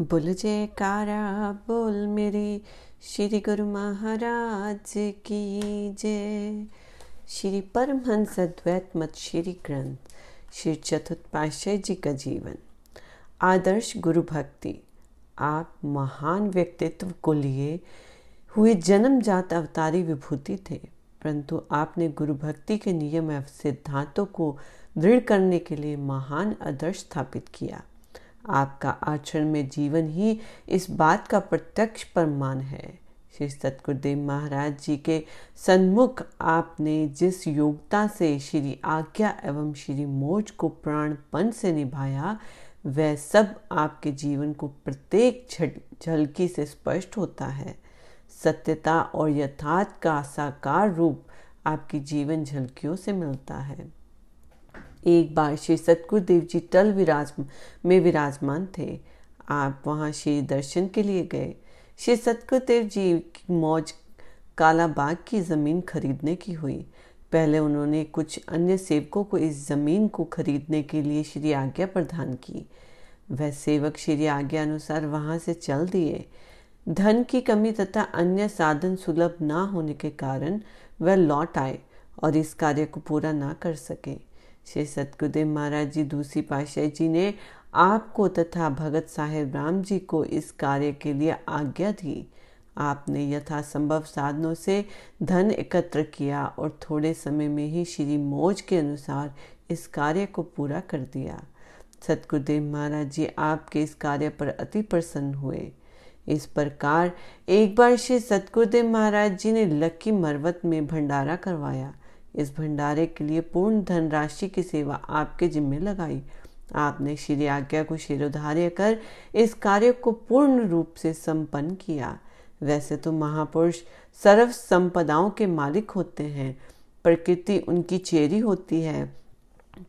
बोल जयकारा बोल मेरे श्री गुरु महाराज की जय। श्री परमहंस अद्वैत मत श्री ग्रंथ, श्री चतुर्थ पातशाह जी का जीवन। आदर्श गुरु भक्ति, आप महान व्यक्तित्व को लिए हुए जन्मजात अवतारी विभूति थे, परंतु आपने गुरु भक्ति के नियम एवं सिद्धांतों को दृढ़ करने के लिए महान आदर्श स्थापित किया। आपका आचरण में जीवन ही इस बात का प्रत्यक्ष प्रमाण है। श्री सतगुरुदेव महाराज जी के सन्मुख आपने जिस योग्यता से श्री आज्ञा एवं श्री मोज को प्राणपन से निभाया, वह सब आपके जीवन को प्रत्येक झलकी से स्पष्ट होता है। सत्यता और यथार्थ का साकार रूप आपकी जीवन झलकियों से मिलता है। एक बार श्री सतगुरुदेव जी टल विराज में विराजमान थे। आप वहाँ श्री दर्शन के लिए गए। श्री सतगुरुदेव जी की मौज काला बाग की ज़मीन खरीदने की हुई। पहले उन्होंने कुछ अन्य सेवकों को इस ज़मीन को खरीदने के लिए श्री आज्ञा प्रदान की। वह सेवक श्री आज्ञा अनुसार वहाँ से चल दिए। धन की कमी तथा अन्य साधन सुलभ ना होने के कारण वह लौट आए और इस कार्य को पूरा ना कर सके। श्री सतगुरुदेव महाराज जी, दूसरी पाशाही जी ने आपको तथा भगत साहेब राम जी को इस कार्य के लिए आज्ञा दी। आपने यथासंभव साधनों से धन एकत्र किया और थोड़े समय में ही श्री मौज के अनुसार इस कार्य को पूरा कर दिया। सतगुरुदेव महाराज जी आपके इस कार्य पर अति प्रसन्न हुए। इस प्रकार एक बार श्री सतगुरुदेव महाराज जी ने लक्की मरवत में भंडारा करवाया। इस भंडारे के लिए पूर्ण धनराशि की सेवा आपके जिम्मे लगाई। आपने श्री आज्ञा को शिरोधार्य कर इस कार्य को पूर्ण रूप से संपन्न किया। वैसे तो महापुरुष सर्व संपदाओं के मालिक होते हैं, प्रकृति उनकी चेरी होती है।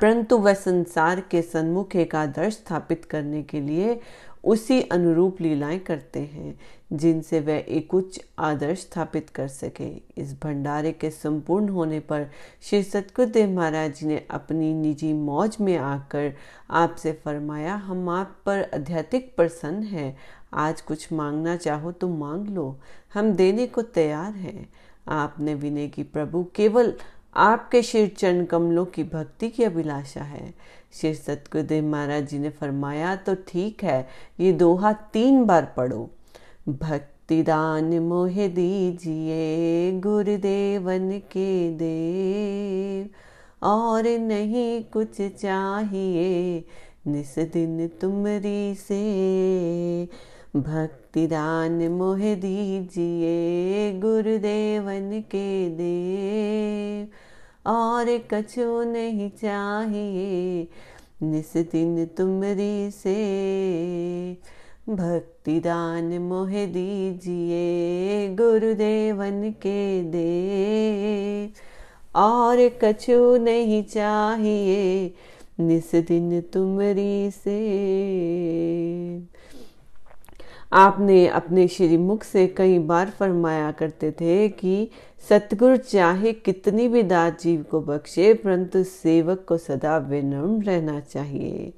परंतु वह संसार के सन्मुख एक आदर्श स्थापित करने के लिए उसी अनुरूप लीलाएँ करते हैं। जिनसे वह एक उच्च आदर्श स्थापित कर सके। इस भंडारे के संपूर्ण होने पर श्री सतगुरुदेव महाराज जी ने अपनी निजी मौज में आकर आपसे फरमाया, हम आप पर आध्यात्मिक प्रसन्न है। आज कुछ मांगना चाहो तो मांग लो। हम देने को तैयार हैं। आपने विनय की, प्रभु, केवल आपके श्री चरण कमलों की भक्ति की अभिलाषा है। श्री सतगुरुदेव महाराज जी ने फरमाया तो ठीक है, ये दोहा तीन बार पढ़ो। भक्ति दान मोह दीजिए गुरुदेवन के देव। और नहीं कुछ चाहिए निस दिन तुमरी से भक्ति दान मोह दीजिए गुरुदेवन के देव। और कछु नहीं चाहिए निस दिन तुमरी से भक्ति दान मोह दीजिए गुरुदेवन के दे और कछु नहीं चाहिए, निस दिन तुमरी से आपने अपने श्री मुख से कई बार फरमाया करते थे कि सतगुरु चाहे कितनी भी दात जीव को बख्शे, परंतु सेवक को सदा विनम्र रहना चाहिए।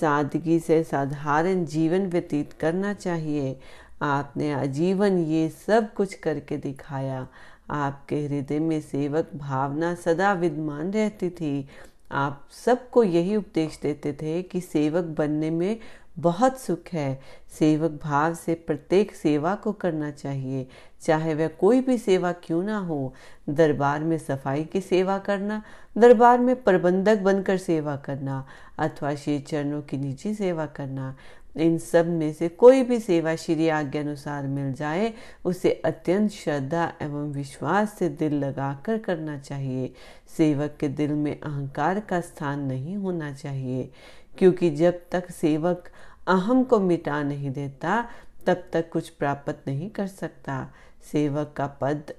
सादगी से साधारण जीवन व्यतीत करना चाहिए। आपने आजीवन ये सब कुछ करके दिखाया। आपके हृदय में सेवक भावना सदा विद्यमान रहती थी। आप सबको यही उपदेश देते थे कि सेवक बनने में बहुत सुख है। सेवक भाव से प्रत्येक सेवा को करना चाहिए। चाहे वह कोई भी सेवा क्यों ना हो, दरबार में सफ़ाई की सेवा करना, दरबार में प्रबंधक बनकर सेवा करना, अथवा श्री चरणों की निजी सेवा करना, इन सब में से कोई भी सेवा श्री आज्ञा अनुसार मिल जाए, उसे अत्यंत श्रद्धा एवं विश्वास से दिल लगाकर करना चाहिए। सेवक के दिल में अहंकार का स्थान नहीं होना चाहिए। क्योंकि जब तक सेवक अहम को मिटा नहीं देता, तब तक कुछ प्राप्त नहीं कर सकता। सेवक का पद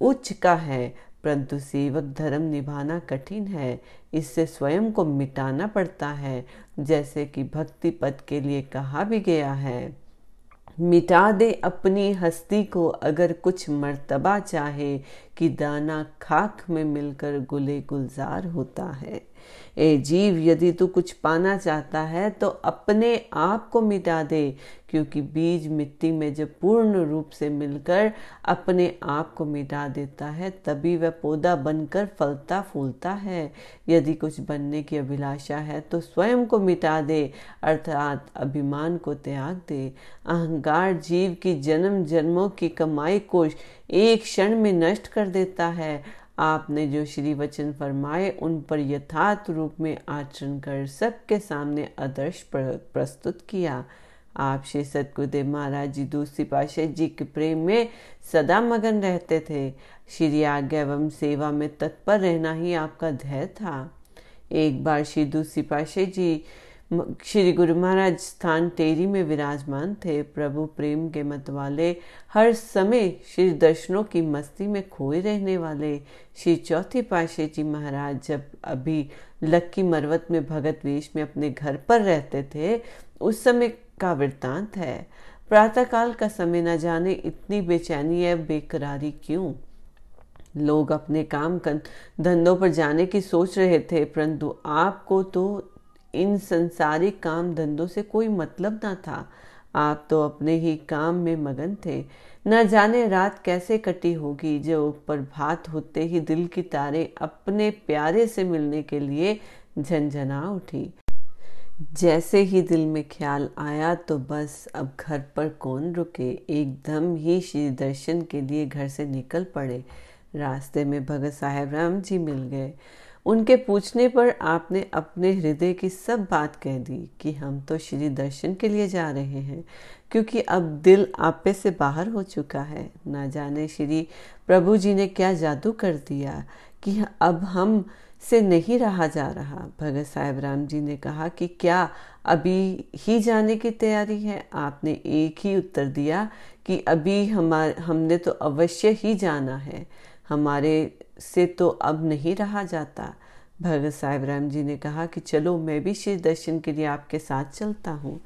उच्च का है, परंतु सेवक धर्म निभाना कठिन है। इससे स्वयं को मिटाना पड़ता है, जैसे कि भक्ति पद के लिए कहा भी गया है। मिटा दे अपनी हस्ती को, अगर कुछ मर्तबा चाहे की दाना खाक में मिलकर गुले गुलजार होता है। ए जीव, यदि तू कुछ पाना चाहता है तो अपने आप को मिटा दे, क्योंकि बीज मिट्टी में जब पूर्ण रूप से मिलकर अपने आप को मिटा देता है, तभी वह पौधा बनकर फलता फूलता है। यदि कुछ बनने की अभिलाषा है तो स्वयं को मिटा दे, अर्थात अभिमान को त्याग दे। अहंकार जीव की जन्म जन्मों की कमाई को एक क्षण में नष्ट कर देता है। आपने जो श्री वचन फरमाए, उन पर यथार्थ रूप में आचरण कर सबके सामने आदर्श प्रस्तुत किया। आप श्री सतगुरुदेव महाराज जी, दूसरी पाशाह जी के प्रेम में सदा मगन रहते थे। श्री आज्ञा एवं सेवा में तत्पर रहना ही आपका ध्येय था। एक बार श्री दूसरी पाशा जी श्री गुरु महाराज स्थान टेरी में विराजमान थे। प्रभु प्रेम के मत वाले हर समय श्री दर्शनों की मस्ती में खोए रहने वाले। श्री चौथी पाशे जी महाराज जब अभी लक्की मरवत में भगत वेश में अपने घर पर रहते थे, उस समय का वृत्तांत है। प्रातःकाल का समय न जाने इतनी बेचैनी है बेकरारी क्यों? लोग अपने काम धंधों पर जाने की सोच रहे थे, परंतु आपको तो इन संसारिक काम धंधों से कोई मतलब ना था। आप तो अपने ही काम में मगन थे। न जाने रात कैसे कटी होगी, जो ऊपर भात होते ही दिल की तारे अपने प्यारे से मिलने के लिए झंझना उठी। जैसे ही दिल में ख्याल आया तो बस अब घर पर कौन रुके। एकदम ही श्री दर्शन के लिए घर से निकल पड़े। रास्ते में भगत साहेब राम जी मिल गए। उनके पूछने पर आपने अपने हृदय की सब बात कह दी कि हम तो श्री दर्शन के लिए जा रहे हैं, क्योंकि अब दिल आपे से बाहर हो चुका है। ना जाने श्री प्रभु जी ने क्या जादू कर दिया कि अब हम से नहीं रहा जा रहा। भगत साहेब राम जी ने कहा कि क्या अभी ही जाने की तैयारी है? आपने एक ही उत्तर दिया कि अभी हमारे, हमने तो अवश्य ही जाना है। हमारे से तो अब नहीं रहा जाता। भगत साहिब राम जी ने कहा कि चलो, मैं भी श्री दर्शन के लिए आपके साथ चलता हूँ।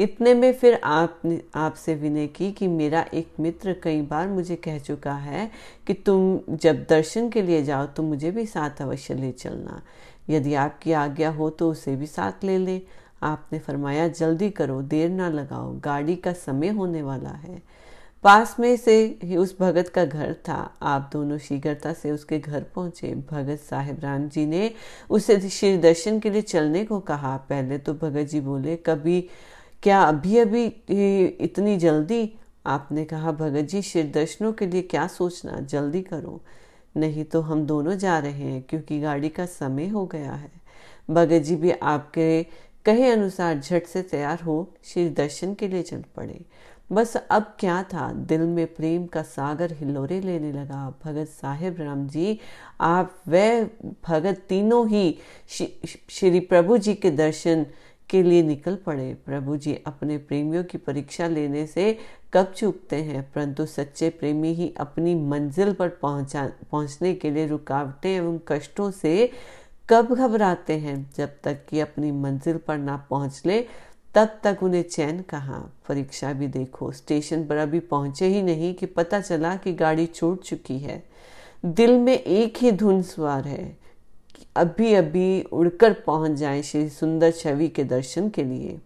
इतने में फिर आपने, आपसे विनय की कि मेरा एक मित्र कई बार मुझे कह चुका है कि तुम जब दर्शन के लिए जाओ तो मुझे भी साथ अवश्य ले चलना। यदि आपकी आज्ञा हो तो उसे भी साथ ले ले। आपने फरमाया, जल्दी करो, देर ना लगाओ, गाड़ी का समय होने वाला है। पास में से ही उस भगत का घर था। आप दोनों शीघ्रता से उसके घर पहुँचे। भगत साहेब राम जी ने उसे श्री दर्शन के लिए चलने को कहा। पहले तो भगत जी बोले, कभी, क्या अभी अभी इतनी जल्दी? आपने कहा, भगत जी, श्री दर्शनों के लिए क्या सोचना? जल्दी करो। नहीं तो हम दोनों जा रहे हैं, क्योंकि गाड़ी का समय हो गया है। भगत जी भी आपके कहे अनुसार झट से तैयार हो, श्री दर्शन के लिए चल पड़े। बस अब क्या था? दिल में प्रेम का सागर हिलोरे लेने लगा। भगत साहेब राम जी, आप वह भगत तीनों ही श्री प्रभु जी के दर्शन के लिए निकल पड़े। प्रभु जी अपने प्रेमियों की परीक्षा लेने से कब चूकते हैं? परंतु सच्चे प्रेमी ही अपनी मंजिल पर पहुँचा, पहुँचने के लिए रुकावटें एवं कष्टों से कब घबराते हैं? जब तक कि अपनी मंजिल पर ना पहुँच ले तब तक उन्हें चैन कहाँ, परीक्षा भी देखो। स्टेशन पर अभी पहुँचे ही नहीं कि पता चला कि गाड़ी छूट चुकी है। दिल में एक ही धुन सवार है कि अभी अभी उड़कर पहुँच जाए श्री सुंदर छवि के दर्शन के लिए।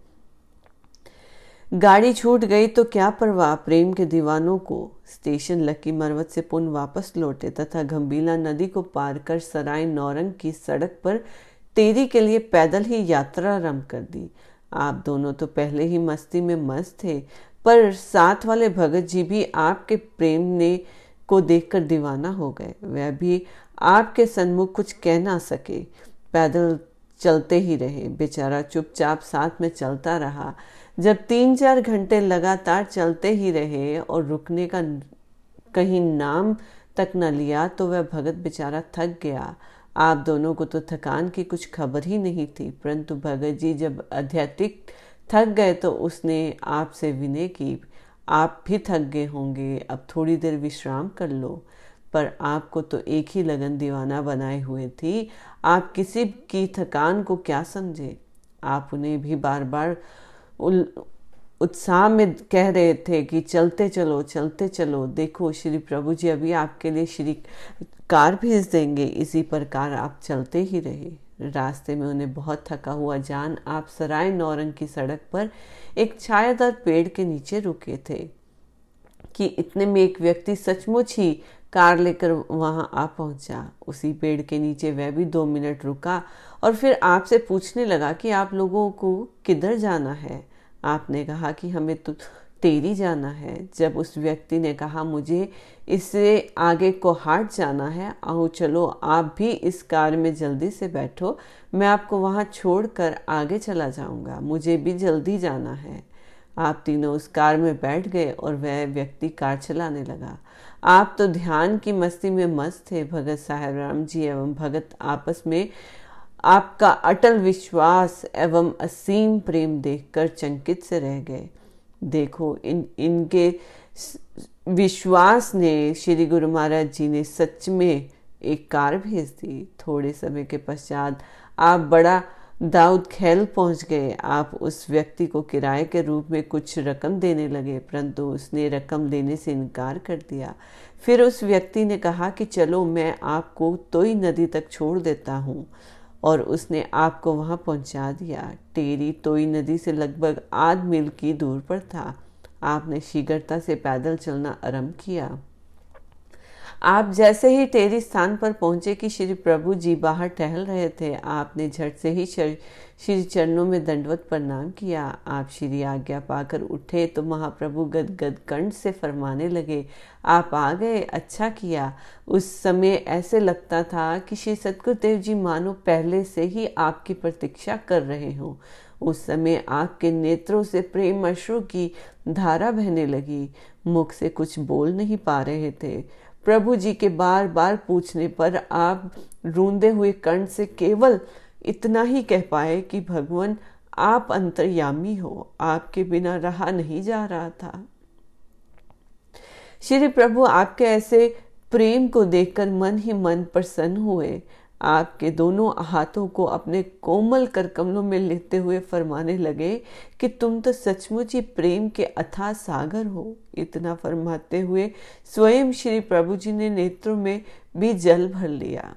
गाड़ी छूट गई तो क्या परवाह प्रेम के दीवानों को? स्टेशन लकी मरवत से पुन वापस लौटे तथा गंभीला नदी को पार कर सराय नौरंग की सड़क पर तेरी के लिए पैदल ही यात्रा आरंभ कर दी। आप दोनों तो पहले ही मस्ती में मस्त थे, पर साथ वाले भगत जी भी आपके प्रेम ने को देखकर दीवाना हो गए। वह भी आपके सन्मुख कुछ कह ना सके। पैदल चलते ही रहे। बेचारा चुपचाप साथ में चलता रहा। जब तीन चार घंटे लगातार चलते ही रहे और रुकने का कहीं नाम तक न लिया तो वह भगत बेचारा थक गया। आप दोनों को तो थकान की कुछ खबर ही नहीं थी, परंतु भगत जी जब आध्यात्मिक थक गए तो उसने आपसे विनय की, आप भी थक गए होंगे, अब थोड़ी देर विश्राम कर लो। पर आपको तो एक ही लगन दीवाना बनाए हुए थी, आप किसी की थकान को क्या समझे? आप उन्हें भी बार बार उत्साह में कह रहे थे कि चलते चलो चलते चलो, देखो श्री प्रभु जी अभी आपके लिए श्री कार भेज देंगे, इसी प्रकार आप चलते ही रहे। रास्ते में उन्हें बहुत थका हुआ जान, आप सराय नौरंग की सड़क पर एक छायादार पेड़ के नीचे रुके थे कि इतने में एक व्यक्ति सचमुच ही कार लेकर वहाँ आ पहुँचा। उसी पेड़ के नीचे वह भी दो मिनट रुका और फिर आपसे पूछने लगा कि आप लोगों को किधर जाना है? आपने कहा कि हमें तो टेरी जाना है। जब उस व्यक्ति ने कहा, मुझे इससे आगे को हाट जाना है, आओ चलो, आप भी इस कार में जल्दी से बैठो, मैं आपको वहाँ छोड़कर आगे चला जाऊँगा, मुझे भी जल्दी जाना है। आप तीनों उस कार में बैठ गए और वह व्यक्ति कार चलाने लगा। आप तो ध्यान की मस्ती में मस्त थे, भगत साहेब राम जी एवं भगत आपस में आपका अटल विश्वास एवं असीम प्रेम देखकर चंकित से रह गए। देखो, इन, इनके विश्वास ने श्री गुरु महाराज जी ने सच में एक कार भेज दी थोड़े समय के पश्चात। आप बड़ा दाऊद खेल पहुँच गए। आप उस व्यक्ति को किराए के रूप में कुछ रकम देने लगे, परंतु उसने रकम देने से इनकार कर दिया। फिर उस व्यक्ति ने कहा कि चलो, मैं आपको तोई नदी तक छोड़ देता हूँ। और उसने आपको वहाँ पहुँचा दिया। टेरी तोई नदी से लगभग आध मील की दूर पर था। आपने शीघ्रता से पैदल चलना आरंभ किया। आप जैसे ही टेरी स्थान पर पहुँचे कि श्री प्रभु जी बाहर टहल रहे थे, आपने झट से ही श्री चरणों में दंडवत प्रणाम किया। आप श्री आज्ञा पाकर उठे तो महाप्रभु गद गद कंठ से फरमाने लगे, आप आ गए अच्छा किया। उस समय ऐसे लगता था कि श्री सतगुरुदेव जी मानो पहले से ही आपकी प्रतीक्षा कर रहे हों। उस समय आपके नेत्रों से प्रेम अश्रु की धारा बहने लगी। मुख से कुछ बोल नहीं पा रहे थे। प्रभु जी के बार बार पूछने पर आप रूंदे हुए कर्ण से केवल इतना ही कह पाए कि भगवान, आप अंतर्यामी हो, आपके बिना रहा नहीं जा रहा था। श्री प्रभु, आपके ऐसे प्रेम को देखकर मन ही मन प्रसन्न हुए। आपके दोनों हाथों को अपने कोमल कर कमलों में लेते हुए फरमाने लगे कि तुम तो सचमुच ही प्रेम के अथा सागर हो। इतना फरमाते हुए स्वयं श्री प्रभु जी ने नेत्रों में भी जल भर लिया।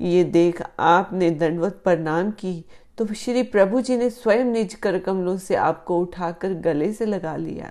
ये देख आपने दंडवत प्रणाम की तो श्री प्रभु जी ने स्वयं निज कर कमलों से आपको उठाकर गले से लगा लिया।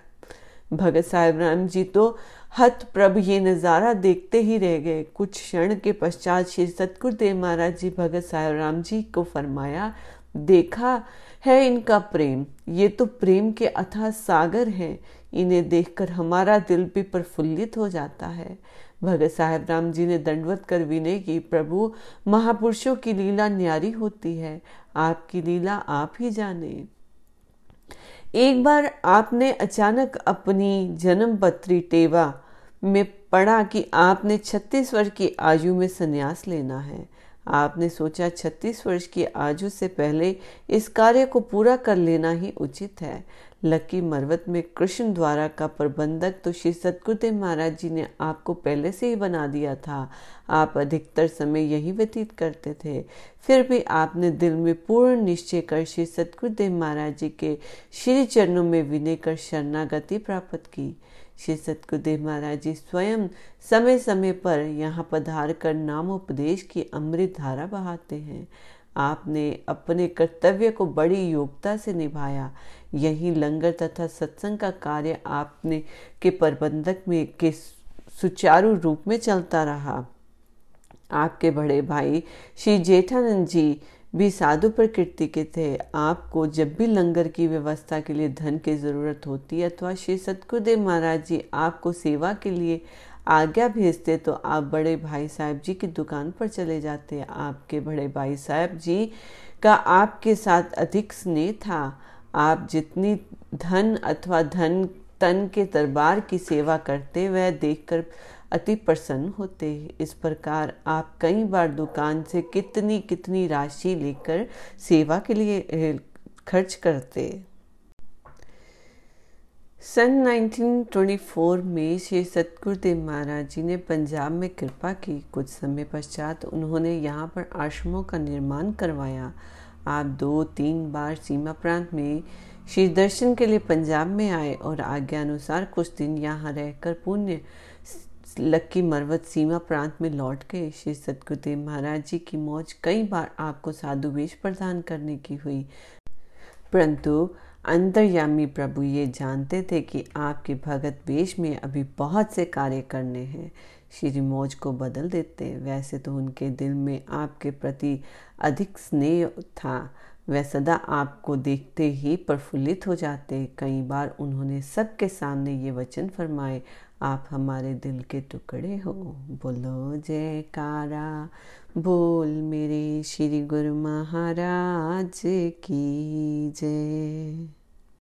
भगत साहेब राम जी तो हत प्रभ ये नज़ारा देखते ही रह गए। कुछ क्षण के पश्चात श्री सतगुरुदेव महाराज जी भगत साहेब राम जी को फरमाया, देखा है इनका प्रेम। ये तो प्रेम के अथा सागर हैं। इन्हें देखकर हमारा दिल भी प्रफुल्लित हो जाता है भगत साहेब राम जी ने दंडवत कर विनय की, प्रभु, महापुरुषों की लीला न्यारी होती है। आपकी लीला आप ही जाने। एक बार आपने अचानक अपनी जन्म पत्री टेवा में पढ़ा कि आपने 36 वर्ष की आयु में संन्यास लेना है। आपने सोचा 36 वर्ष की आयु से पहले इस कार्य को पूरा कर लेना ही उचित है। लकी मरवत में कृष्ण द्वारा का प्रबंधक तो श्री सतगुरुदेव महाराज जी ने आपको पहले से ही बना दिया था। आप अधिकतर समय यही व्यतीत करते थे। फिर भी आपने दिल में पूर्ण निश्चय कर श्री सतगुरुदेव महाराज जी के श्री चरणों में विनय कर शरणागति प्राप्त की। श्री सतगुरुदेव महाराज जी स्वयं समय समय पर यहाँ पधार कर नाम उपदेश की अमृत धारा बहाते हैं। आपने अपने कर्तव्य को बड़ी योग्यता से निभाया। यही लंगर तथा सत्संग का कार्य आपने के प्रबंधक में के सुचारू रूप में चलता रहा। आपके बड़े भाई श्री जेठानंद जी भी साधु प्रकृति के थे। आपको जब भी लंगर की व्यवस्था के लिए धन की ज़रूरत होती अथवा श्री सतगुरुदेव महाराज जी आपको सेवा के लिए आज्ञा भेजते तो आप बड़े भाई साहब जी की दुकान पर चले जाते। आपके बड़े भाई साहब जी का आपके साथ अधिक स्नेह था। आप जितनी धन अथवा धन, तन के दरबार की सेवा करते, वह देखकर अति प्रसन्न होते। इस प्रकार आप कई बार दुकान से कितनी कितनी राशि लेकर सेवा के लिए खर्च करते। सन 1924 में श्री सतगुरुदेव महाराज जी ने पंजाब में कृपा की। कुछ समय पश्चात उन्होंने यहाँ पर आश्रमों का निर्माण करवाया। आप दो, तीन बार सीमा प्रांत में श्री दर्शन के लिए पंजाब में आए और आज्ञा अनुसार कुछ दिन यहाँ रहकर पुण्य लक्की मरवत सीमा प्रांत में लौट गए। श्री सतगुरुदेव महाराज जी की मौज कई बार आपको साधु वेश प्रदान करने की हुई। परंतु अंतर्यामी प्रभु ये जानते थे कि आपके भगत वेश में अभी बहुत से कार्य करने हैं। श्री मौज को बदल देते। वैसे तो उनके दिल में आपके प्रति अधिक स्नेह था। वह सदा आपको देखते ही प्रफुल्लित हो जाते। कई बार उन्होंने सबके सामने ये वचन फरमाए, आप हमारे दिल के टुकड़े हो। बोलो, जयकारा, बोल मेरे श्री गुरु महाराज की जय।